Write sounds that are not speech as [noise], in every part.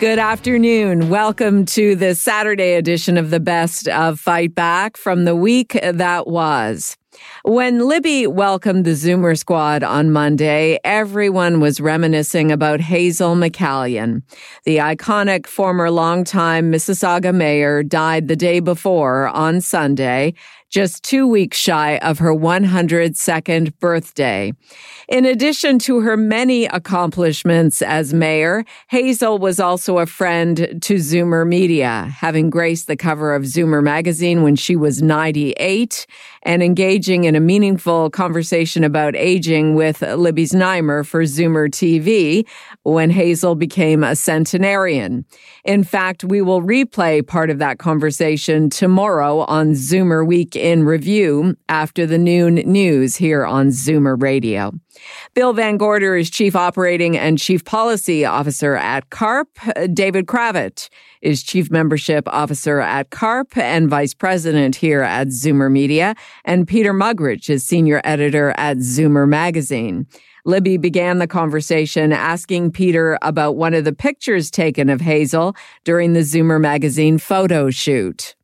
Good afternoon. Welcome to the Saturday edition of the Best of Fight Back from the week that was. When Libby welcomed the Zoomer squad on Monday, everyone was reminiscing about Hazel McCallion. The iconic former longtime Mississauga mayor died the day before on Sunday, just two weeks shy of her 102nd birthday. In addition to her many accomplishments as mayor, Hazel was also a friend to Zoomer Media, having graced the cover of Zoomer magazine when she was 98 and engaging in a meaningful conversation about aging with Libby Znaimer for Zoomer TV when Hazel became a centenarian. In fact, we will replay part of that conversation tomorrow on Zoomer Week in Review after the noon news here on Zoomer Radio. Bill Van Gorder is Chief Operating and Chief Policy Officer at CARP. David Kravitz is Chief Membership Officer at CARP and Vice President here at Zoomer Media. And Peter Mugridge is Senior Editor at Zoomer Magazine. Libby began the conversation asking Peter about one of the pictures taken of Hazel during the Zoomer magazine photo shoot.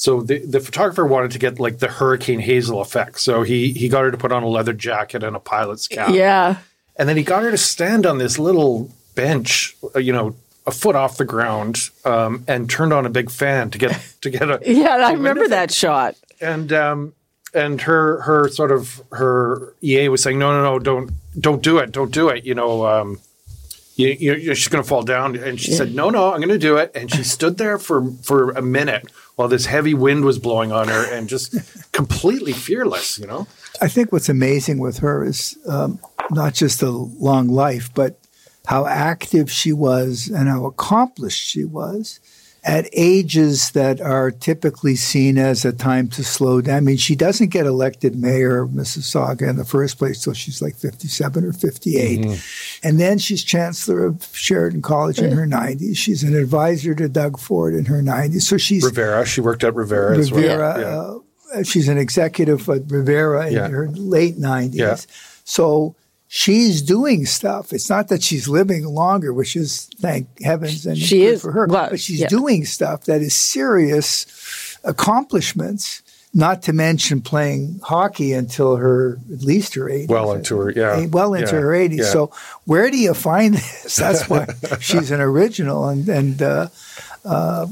So the, the photographer wanted to get like the Hurricane Hazel effect. So he he got her to put on a leather jacket and a pilot's cap. Yeah. And then he got her to stand on this little bench, uh, you know, a foot off the ground, um, and turned on a big fan to get to get a. [laughs] yeah, I remember that shot. And um, and her her sort of her EA was saying, no, no, no, don't don't do it, don't do it. You know, um, you, you, she's going to fall down. And she yeah. said, no, no, I'm going to do it. And she stood there for for a minute while this heavy wind was blowing on her, and just [laughs] completely fearless. You know, I think what's amazing with her is um, not just the long life, but how active she was and how accomplished she was at ages that are typically seen as a time to slow down. I mean, she doesn't get elected mayor of Mississauga in the first place till she's like 57 or 58. Mm-hmm. And then she's chancellor of Sheridan College in her 90s. She's an advisor to Doug Ford in her 90s. So she's Revera. She worked at Rivera, Revera as well. Yeah. Uh, she's an executive at Rivera in yeah. her late 90s. Yeah. So she's doing stuff. It's not that she's living longer, which is thank heavens and she is for her, well, but she's yeah. doing stuff that is serious accomplishments. Not to mention playing hockey until her at least her 80s. Well into her, yeah. Well into yeah. her 80s. Yeah. So where do you find this? That's why [laughs] she's an original and and uh, uh,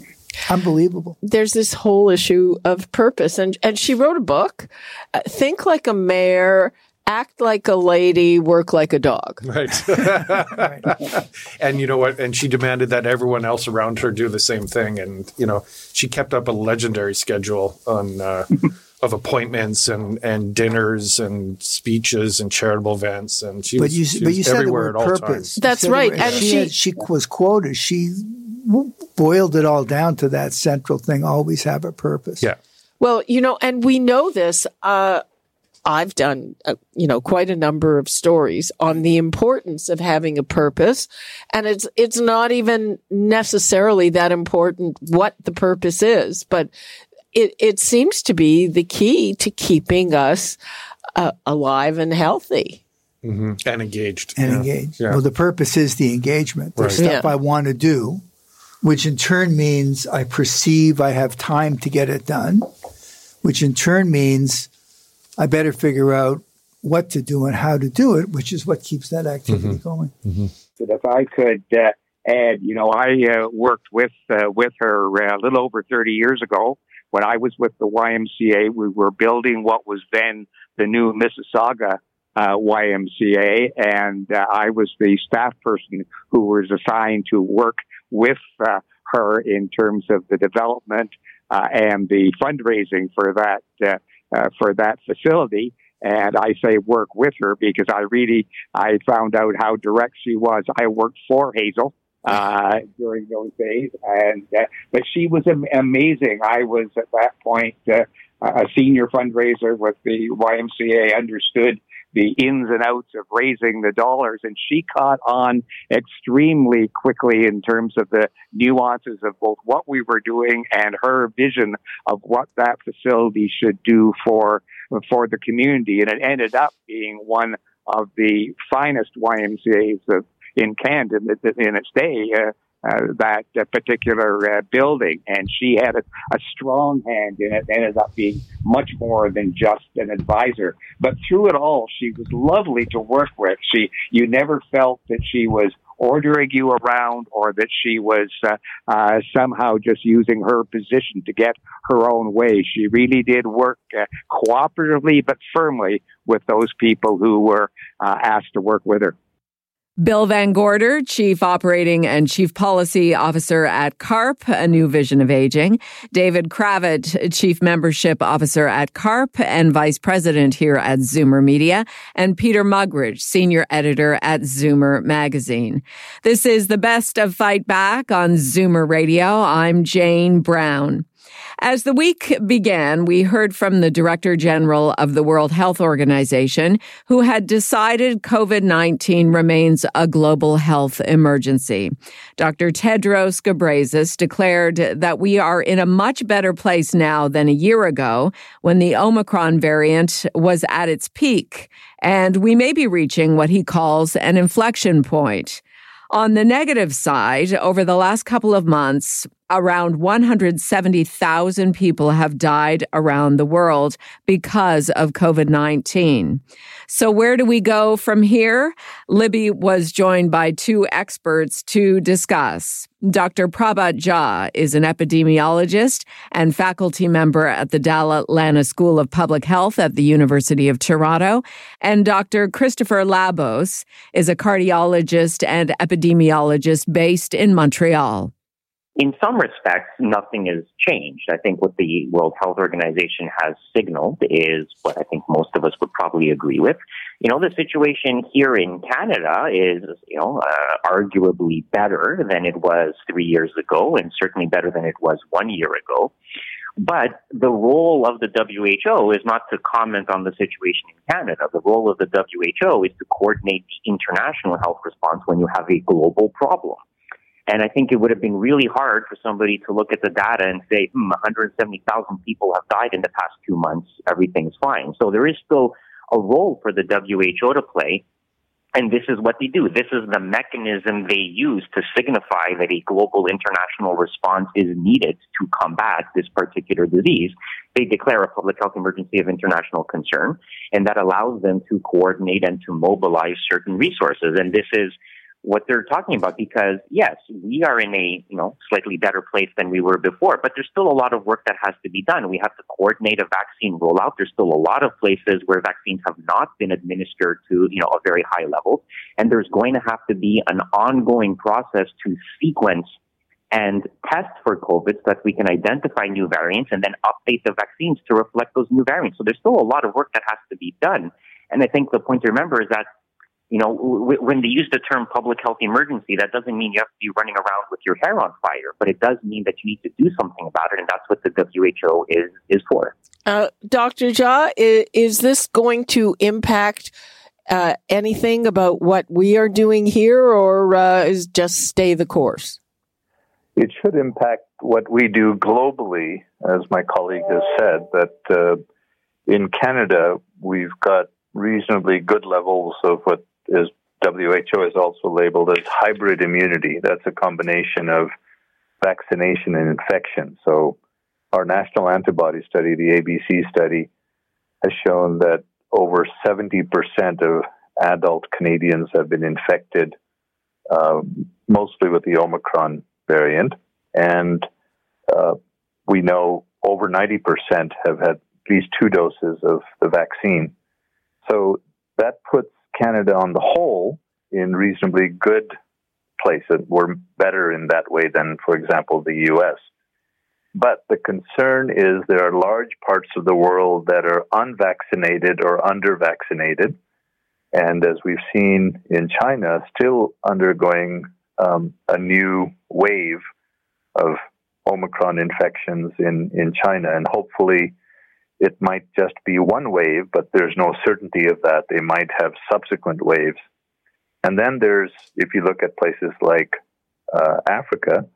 unbelievable. There's this whole issue of purpose, and and she wrote a book, uh, Think Like a Mayor act like a lady, work like a dog. [laughs] Right. [laughs] and you know what? And she demanded that everyone else around her do the same thing. And, you know, she kept up a legendary schedule on. Uh, [laughs] of appointments and, and dinners and speeches and charitable events, and she was, but you, she but you said everywhere the word at all purpose. times. That's right, and she she, had, she was quoted. She boiled it all down to that central thing: always have a purpose. Yeah. Well, you know, and we know this. Uh, I've done, uh, you know, quite a number of stories on the importance of having a purpose. And it's, it's not even necessarily that important what the purpose is, but it, it seems to be the key to keeping us uh, alive and healthy. Mm-hmm. And engaged. And yeah. engaged. Yeah. Well, the purpose is the engagement. There's right. stuff yeah. I want to do, which in turn means I perceive I have time to get it done, which in turn means I better figure out what to do and how to do it, which is what keeps that activity mm-hmm. going. Mm-hmm. If I could uh, add, you know, I uh, worked with uh, with her uh, a little over 30 years ago when I was with the YMCA. We were building what was then the new Mississauga uh, YMCA, and uh, I was the staff person who was assigned to work with her in terms of the development and the fundraising for that uh, for that facility. And I say work with her because I really, I found out how direct she was. I worked for Hazel uh, during those days. And uh, but she was am- amazing. I was at that point uh, a senior fundraiser with the YMCA. Understood the ins and outs of raising the dollars, and she caught on extremely quickly in terms of the nuances of both what we were doing and her vision of what that facility should do for for the community. And it ended up being one of the finest YMCA's of in Canada in its day. Uh, uh, that uh, particular uh, building, and she had a, a, strong hand in it. Ended up being much more than just an advisor, but through it all, she was lovely to work with. She, you never felt that she was ordering you around or that she was uh, uh, somehow just using her position to get her own way. She really did work uh, cooperatively but firmly with those people who were asked to work with her. Bill Van Gorder, Chief Operating and Chief Policy Officer at CARP, A New Vision of Aging. David Kravitz, Chief Membership Officer at CARP and Vice President here at Zoomer Media. And Peter Mugridge, Senior Editor at Zoomer Magazine. This is the best of Fight Back on Zoomer Radio. I'm Jane Brown. As the week began, we heard from the Director General of the World Health Organization, who had decided COVID 19 remains a global health emergency. Dr. Tedros Ghebreyesus declared that we are in a much better place now than a year ago when the Omicron variant was at its peak, and we may be reaching what he calls an inflection point. On the negative side, over the last couple of months, around 170,000 people have died around the world because of COVID 19. So, where do we go from here? Libby was joined by two experts to discuss. Dr. Prabhat Jha is an epidemiologist and faculty member at the Dalla Lana School of Public Health at the University of Toronto. And Dr. Christopher Labos is a cardiologist and epidemiologist based in Montreal in some respects, nothing has changed. I think what the World Health Organization has signaled is what I think most of us would probably agree with. You know, the situation here in Canada is, you know, uh, arguably better than it was three years ago and certainly better than it was one year ago. But the role of the WHO is not to comment on the situation in Canada. The role of the WHO is to coordinate the international health response when you have a global problem. And I think it would have been really hard for somebody to look at the data and say, hmm, 170,000 people have died in the past two months. Everything's fine. So there is still a role for the WHO to play. And this is what they do. This is the mechanism they use to signify that a global international response is needed to combat this particular disease. They declare a public health emergency of international concern, and that allows them to coordinate and to mobilize certain resources. And this is what they're talking about because yes, we are in a, you know, slightly better place than we were before, but there's still a lot of work that has to be done. We have to coordinate a vaccine rollout. There's still a lot of places where vaccines have not been administered to, you know, a very high level. And there's going to have to be an ongoing process to sequence and test for COVID so that we can identify new variants and then update the vaccines to reflect those new variants. So there's still a lot of work that has to be done. And I think the point to remember is that you know, w- when they use the term public health emergency, that doesn't mean you have to be running around with your hair on fire, but it does mean that you need to do something about it, and that's what the WHO is is for. Uh, Dr. Jha, is, is, this going to impact uh, anything about what we are doing here, or uh, is just stay the course? It should impact what we do globally, as my colleague has said. That uh, in Canada, we've got reasonably good levels of what is WHO is also labeled as hybrid immunity. That's a combination of vaccination and infection. So, our national antibody study, the ABC study, has shown that over 70% of adult Canadians have been infected, uh, mostly with the Omicron variant. And uh, we know over 90% have had at least two doses of the vaccine. So that puts Canada on the whole in reasonably good place. We're better in that way than, for example, the U.S. But the concern is there are large parts of the world that are unvaccinated or undervaccinated. And as we've seen in China, still undergoing um, a new wave of Omicron infections in, in China. And hopefully it might just be one wave, but there's no certainty of that. They might have subsequent waves. And then there's, if you look at places like uh, Africa,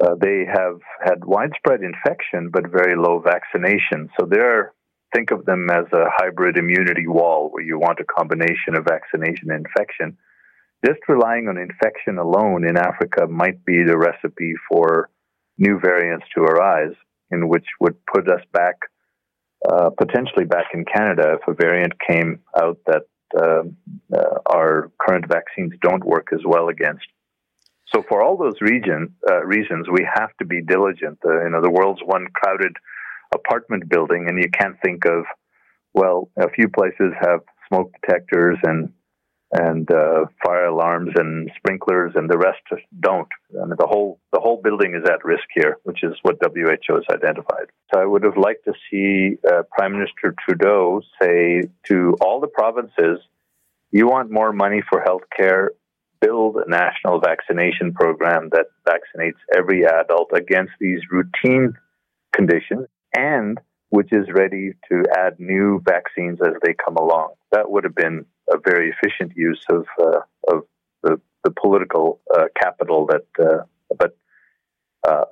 uh, they have had widespread infection but very low vaccination. So they're think of them as a hybrid immunity wall where you want a combination of vaccination and infection. Just relying on infection alone in Africa might be the recipe for new variants to arise, in which would put us back, uh, potentially back in Canada if a variant came out that uh, uh, our current vaccines don't work as well against. So, for all those region, uh, reasons, we have to be diligent. you know, the world's one crowded apartment building, and you can't think of, well, a few places have smoke detectors and and uh, fire alarms and sprinklers, and the rest don't. I mean, the whole the whole building is at risk here, which is what WHO has identified. So I would have liked to see uh, Prime Minister Trudeau say to all the provinces, "You want more money for health care? Build a national vaccination program that vaccinates every adult against these routine conditions and which is ready to add new vaccines as they come along. That would have been a very efficient use of uh, of the, the political uh, capital. That, uh, but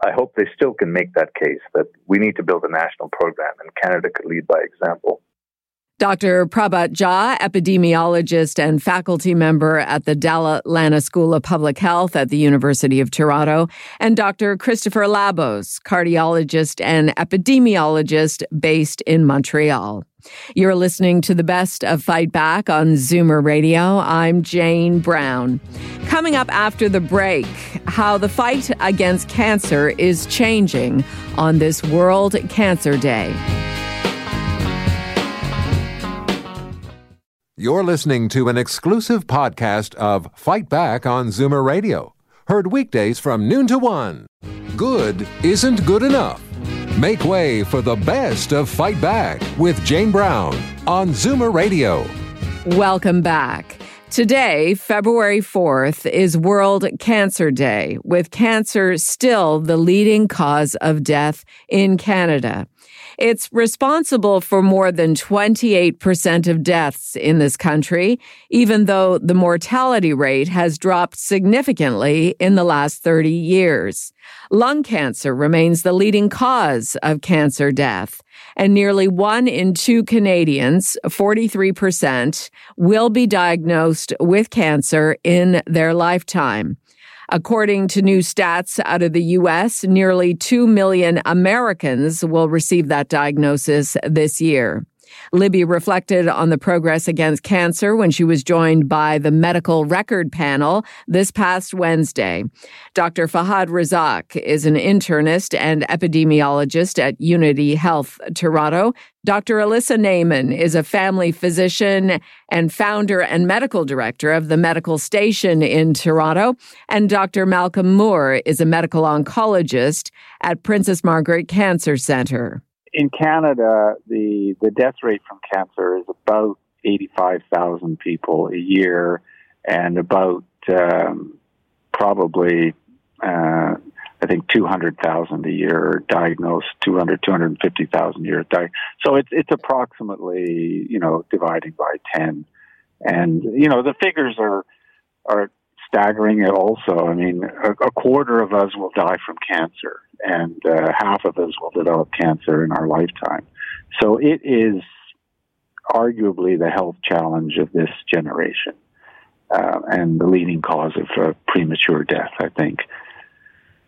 I hope they still can make that case that we need to build a national program, and Canada could lead by example. Dr. Prabhat Jha, epidemiologist and faculty member at the Dalla Lana School of Public Health at the University of Toronto, and Dr. Christopher Labos, cardiologist and epidemiologist based in Montreal. You're listening to the best of Fight Back on Zoomer Radio. I'm Jane Brown. Coming up after the break, how the fight against cancer is changing on this World Cancer Day. You're listening to an exclusive podcast of Fight Back on Zoomer Radio. Heard weekdays from noon to one. Good isn't good enough. Make way for the best of Fight Back with Jane Brown on Zoomer Radio. Welcome back. Today, February 4th, is World Cancer Day, with cancer still the leading cause of death in Canada. It's responsible for more than 28% of deaths in this country, even though the mortality rate has dropped significantly in the last 30 years. Lung cancer remains the leading cause of cancer death, and nearly one in two Canadians, 43%, will be diagnosed with cancer in their lifetime. According to new stats out of the U.S., nearly 2 million Americans will receive that diagnosis this year. Libby reflected on the progress against cancer when she was joined by the medical record panel this past Wednesday. Dr. Fahad Razak is an internist and epidemiologist at Unity Health Toronto. Dr. Alyssa Naiman is a family physician and founder and medical director of the Medical Station in Toronto. And Dr. Malcolm Moore is a medical oncologist at Princess Margaret Cancer Centre in Canada, the the death rate from cancer is about eighty five thousand people a year, and about um, probably uh, I think two hundred thousand a year diagnosed, 200, 250,000 a year. Di- so it's it's approximately you know dividing by ten, and you know the figures are are staggering it also. I mean, a, a quarter of us will die from cancer, and uh, half of us will develop cancer in our lifetime. So it is arguably the health challenge of this generation uh, and the leading cause of uh, premature death, I think.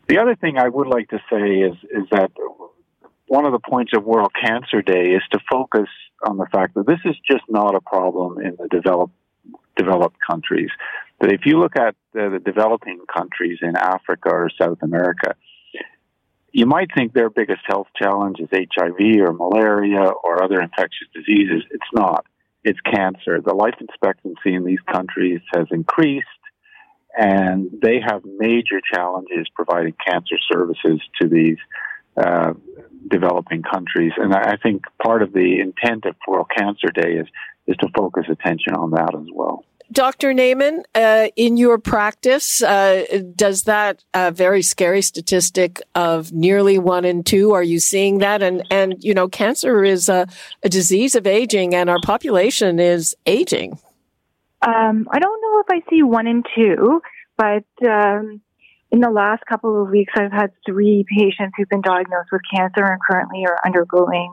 The other thing I would like to say is, is that one of the points of World Cancer Day is to focus on the fact that this is just not a problem in the developed developed countries. But if you look at the, the developing countries in Africa or South America, you might think their biggest health challenge is HIV or malaria or other infectious diseases. It's not. It's cancer. The life expectancy in these countries has increased, and they have major challenges providing cancer services to these uh, developing countries. And I think part of the intent of World Cancer Day is is to focus attention on that as well. Dr. Naiman, uh, in your practice, uh, does that uh, very scary statistic of nearly one in two, are you seeing that? And, and you know, cancer is a, a disease of aging and our population is aging. Um, I don't know if I see one in two, but um, in the last couple of weeks, I've had three patients who've been diagnosed with cancer and currently are undergoing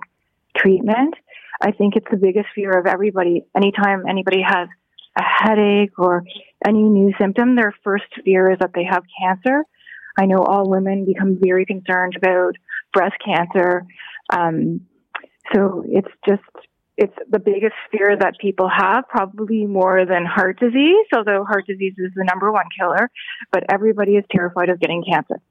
treatment. I think it's the biggest fear of everybody. Anytime anybody has a headache or any new symptom, their first fear is that they have cancer. I know all women become very concerned about breast cancer. Um, so it's just, it's the biggest fear that people have, probably more than heart disease, although heart disease is the number one killer, but everybody is terrified of getting cancer.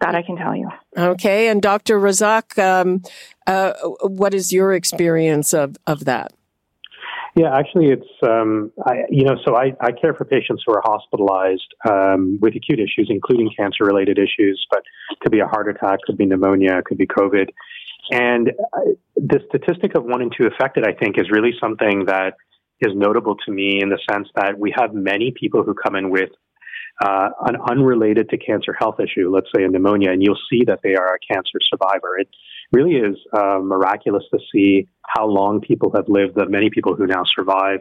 That I can tell you. Okay. And Dr. Razak, um, uh, what is your experience of, of that? Yeah, actually, it's um, I, you know, so I, I care for patients who are hospitalized um, with acute issues, including cancer-related issues, but could be a heart attack, could be pneumonia, could be COVID, and uh, the statistic of one in two affected, I think, is really something that is notable to me in the sense that we have many people who come in with uh, an unrelated to cancer health issue, let's say a pneumonia, and you'll see that they are a cancer survivor. Really is uh, miraculous to see how long people have lived, the many people who now survive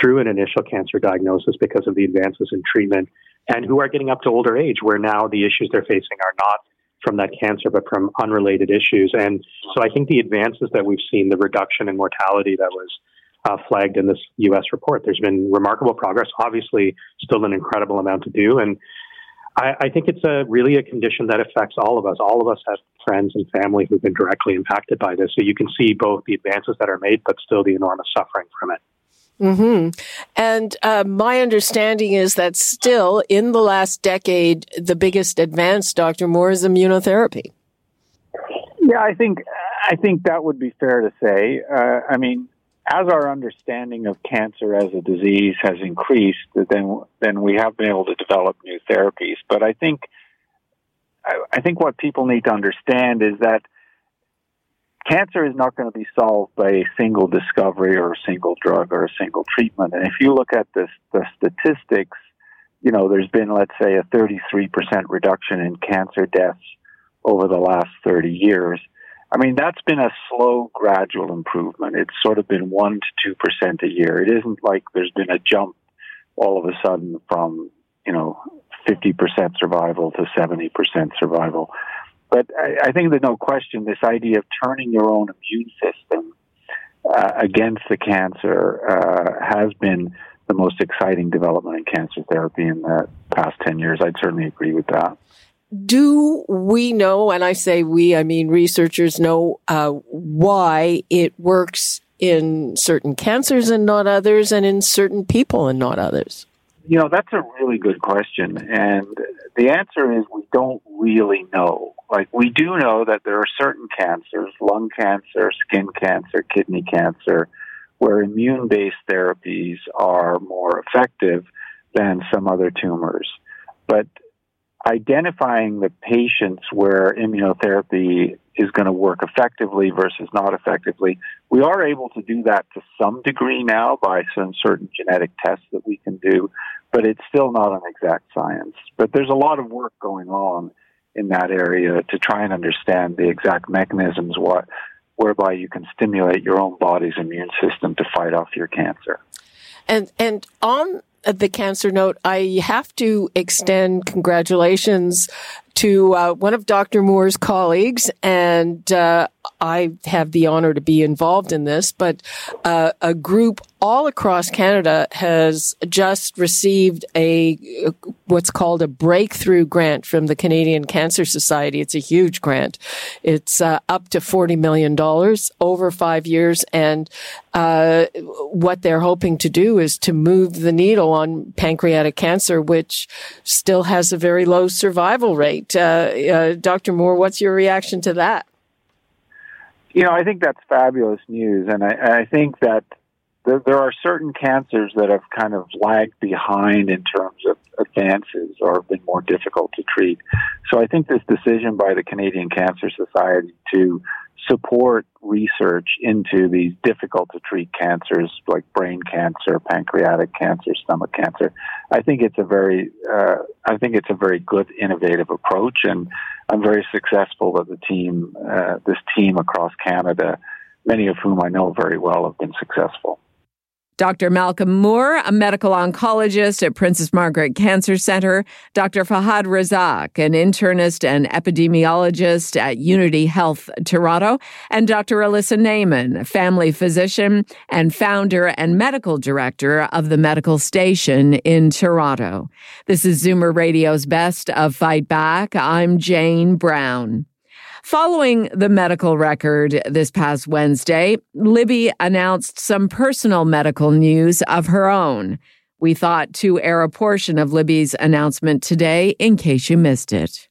through an initial cancer diagnosis because of the advances in treatment, and who are getting up to older age where now the issues they're facing are not from that cancer, but from unrelated issues. And so I think the advances that we've seen, the reduction in mortality that was uh, flagged in this U.S. report. There's been remarkable progress. Obviously, still an incredible amount to do, and I, I, think it's a really a condition that affects all of us. All of us have friends and family who've been directly impacted by this. So you can see both the advances that are made, but still the enormous suffering from it. Hmm. And uh, my understanding is that still in the last decade, the biggest advance, Dr. Moore, is immunotherapy. Yeah, I think I think that would be fair to say. Uh, I mean, as our understanding of cancer as a disease has increased, then then we have been able to develop new therapies. But I think I think what people need to understand is that cancer is not going to be solved by a single discovery or a single drug or a single treatment. And if you look at this, the statistics, you know, there's been, let's say, a 33% reduction in cancer deaths over the last 30 years. I mean, that's been a slow, gradual improvement. It's sort of been 1% to 2% a year. It isn't like there's been a jump all of a sudden from, you know, 50% survival to 70% survival. But I, I think there's no question this idea of turning your own immune system uh, against the cancer uh, has been the most exciting development in cancer therapy in the past 10 years. I'd certainly agree with that do we know, and I say we, I mean researchers know uh, why it works in certain cancers and not others, and in certain people and not others? You know, that's a really good question. And the answer is we don't really know. Like, we do know that there are certain cancers, lung cancer, skin cancer, kidney cancer, where immune based therapies are more effective than some other tumors. But identifying the patients where immunotherapy is going to work effectively versus not effectively. We are able to do that to some degree now by some certain genetic tests that we can do, but it's still not an exact science. But there's a lot of work going on in that area to try and understand the exact mechanisms what, whereby you can stimulate your own body's immune system to fight off your cancer. And and on the cancer note, I have to extend congratulations to uh, one of Dr. Moore's colleagues, and uh, I have the honor to be involved in this, but uh, a group all across Canada has just received a what's called a breakthrough grant from the Canadian Cancer Society. It's a huge grant. It's uh, up to forty million dollars over five years, and uh, what they're hoping to do is to move the needle on pancreatic cancer, which still has a very low survival rate. Uh, uh, Dr. Moore, what's your reaction to that? You know, I think that's fabulous news, and I, I think that there, there are certain cancers that have kind of lagged behind in terms of advances or have been more difficult to treat. So I think this decision by the Canadian Cancer Society to support research into these difficult to treat cancers like brain cancer, pancreatic cancer, stomach cancer. I think it's a very, uh, I think it's a very good, innovative approach, and I'm very successful that the team, uh, this team across Canada, many of whom I know very well, have been successful. Dr. Malcolm Moore, a medical oncologist at Princess Margaret Cancer Center, Dr. Fahad Razak, an internist and epidemiologist at Unity Health Toronto, and Dr. Alyssa Naiman, a family physician and founder and medical director of the Medical Station in Toronto. This is Zoomer Radio's Best of Fight Back. I'm Jane Brown. Following the medical record this past Wednesday, Libby announced some personal medical news of her own. We thought to air a portion of Libby's announcement today in case you missed it.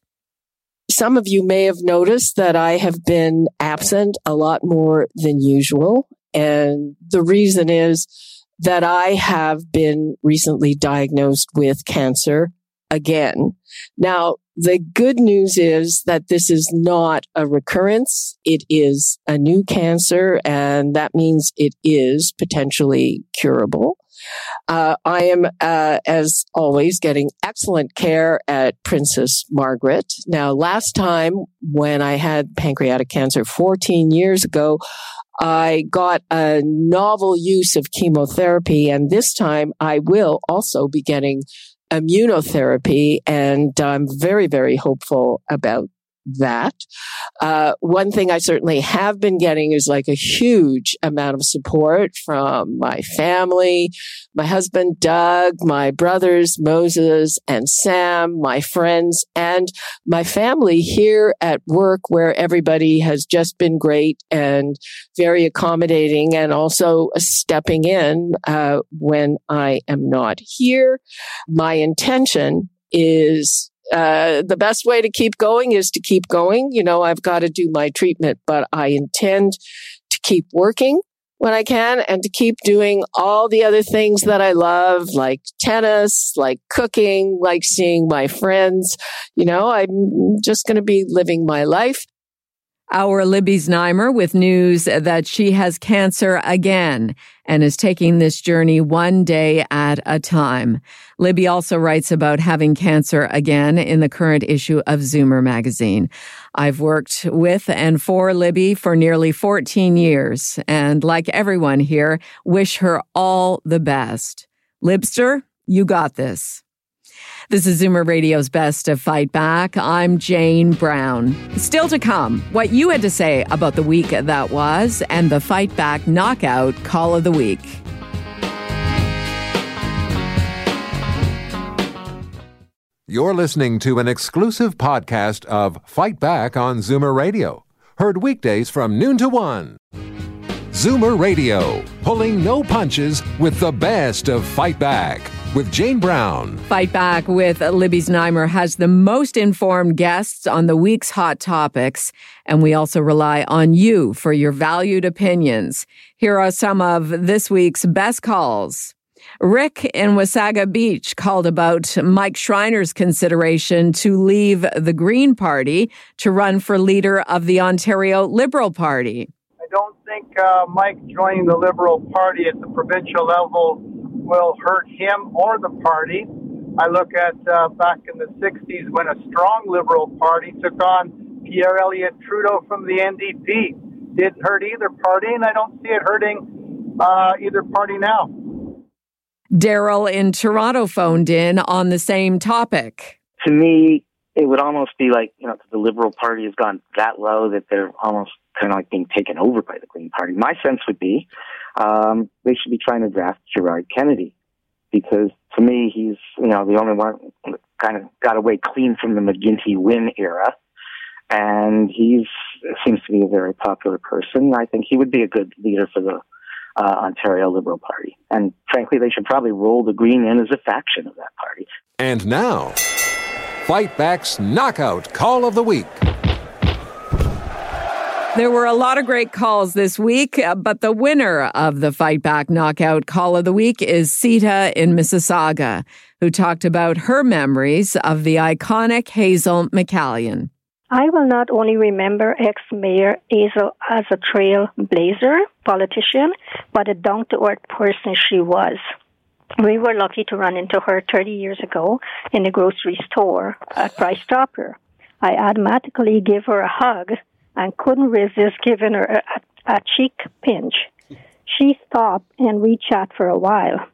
Some of you may have noticed that I have been absent a lot more than usual. And the reason is that I have been recently diagnosed with cancer again. Now, the good news is that this is not a recurrence. It is a new cancer, and that means it is potentially curable. Uh, I am, uh, as always, getting excellent care at Princess Margaret. Now, last time when I had pancreatic cancer 14 years ago, I got a novel use of chemotherapy, and this time I will also be getting immunotherapy, and I'm very, very hopeful about that. Uh, one thing I certainly have been getting is like a huge amount of support from my family, my husband, Doug, my brothers, Moses and Sam, my friends, and my family here at work where everybody has just been great and very accommodating and also stepping in, uh, when I am not here. My intention is uh, the best way to keep going is to keep going. You know, I've got to do my treatment, but I intend to keep working when I can and to keep doing all the other things that I love, like tennis, like cooking, like seeing my friends. You know, I'm just going to be living my life. Our Libby Znaimer with news that she has cancer again and is taking this journey one day at a time. Libby also writes about having cancer again in the current issue of Zoomer magazine. I've worked with and for Libby for nearly 14 years and like everyone here, wish her all the best. Libster, you got this. This is Zoomer Radio's Best of Fight Back. I'm Jane Brown. Still to come, what you had to say about the week that was and the Fight Back Knockout Call of the Week. You're listening to an exclusive podcast of Fight Back on Zoomer Radio. Heard weekdays from noon to one. Zoomer Radio, pulling no punches with the best of Fight Back with Jane Brown. Fight Back with Libby Znaimer has the most informed guests on the week's hot topics, and we also rely on you for your valued opinions. Here are some of this week's best calls. Rick in Wasaga Beach called about Mike Schreiner's consideration to leave the Green Party to run for leader of the Ontario Liberal Party. I don't think uh, Mike joining the Liberal Party at the provincial level will hurt him or the party. I look at uh, back in the 60s when a strong Liberal Party took on Pierre Elliott Trudeau from the NDP. Didn't hurt either party, and I don't see it hurting uh, either party now. Daryl in Toronto phoned in on the same topic. To me, it would almost be like, you know, the Liberal Party has gone that low that they're almost kind of like being taken over by the Green Party. My sense would be um, they should be trying to draft Gerard Kennedy because to me, he's, you know, the only one kind of got away clean from the McGuinty Wynne era. And he's seems to be a very popular person. I think he would be a good leader for the uh, Ontario Liberal Party. And frankly, they should probably roll the Green in as a faction of that party. And now, Fight Back's Knockout Call of the Week. There were a lot of great calls this week, uh, but the winner of the Fight Back Knockout Call of the Week is Sita in Mississauga, who talked about her memories of the iconic Hazel McCallion. I will not only remember ex Mayor Azell as a trailblazer politician, but a down to earth person she was. We were lucky to run into her 30 years ago in a grocery store at Price Chopper. I automatically gave her a hug and couldn't resist giving her a, a cheek pinch. She stopped and we chat for a while.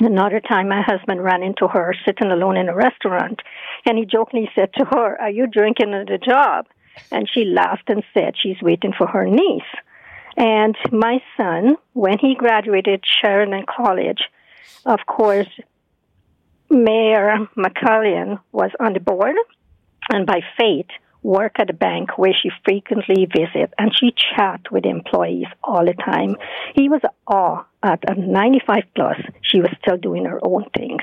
Another time, my husband ran into her sitting alone in a restaurant, and he jokingly said to her, Are you drinking at the job? And she laughed and said she's waiting for her niece. And my son, when he graduated Sheridan College, of course, Mayor McCallion was on the board, and by fate, work at a bank where she frequently visit and she chat with employees all the time. He was awe at 95 plus. She was still doing her own things.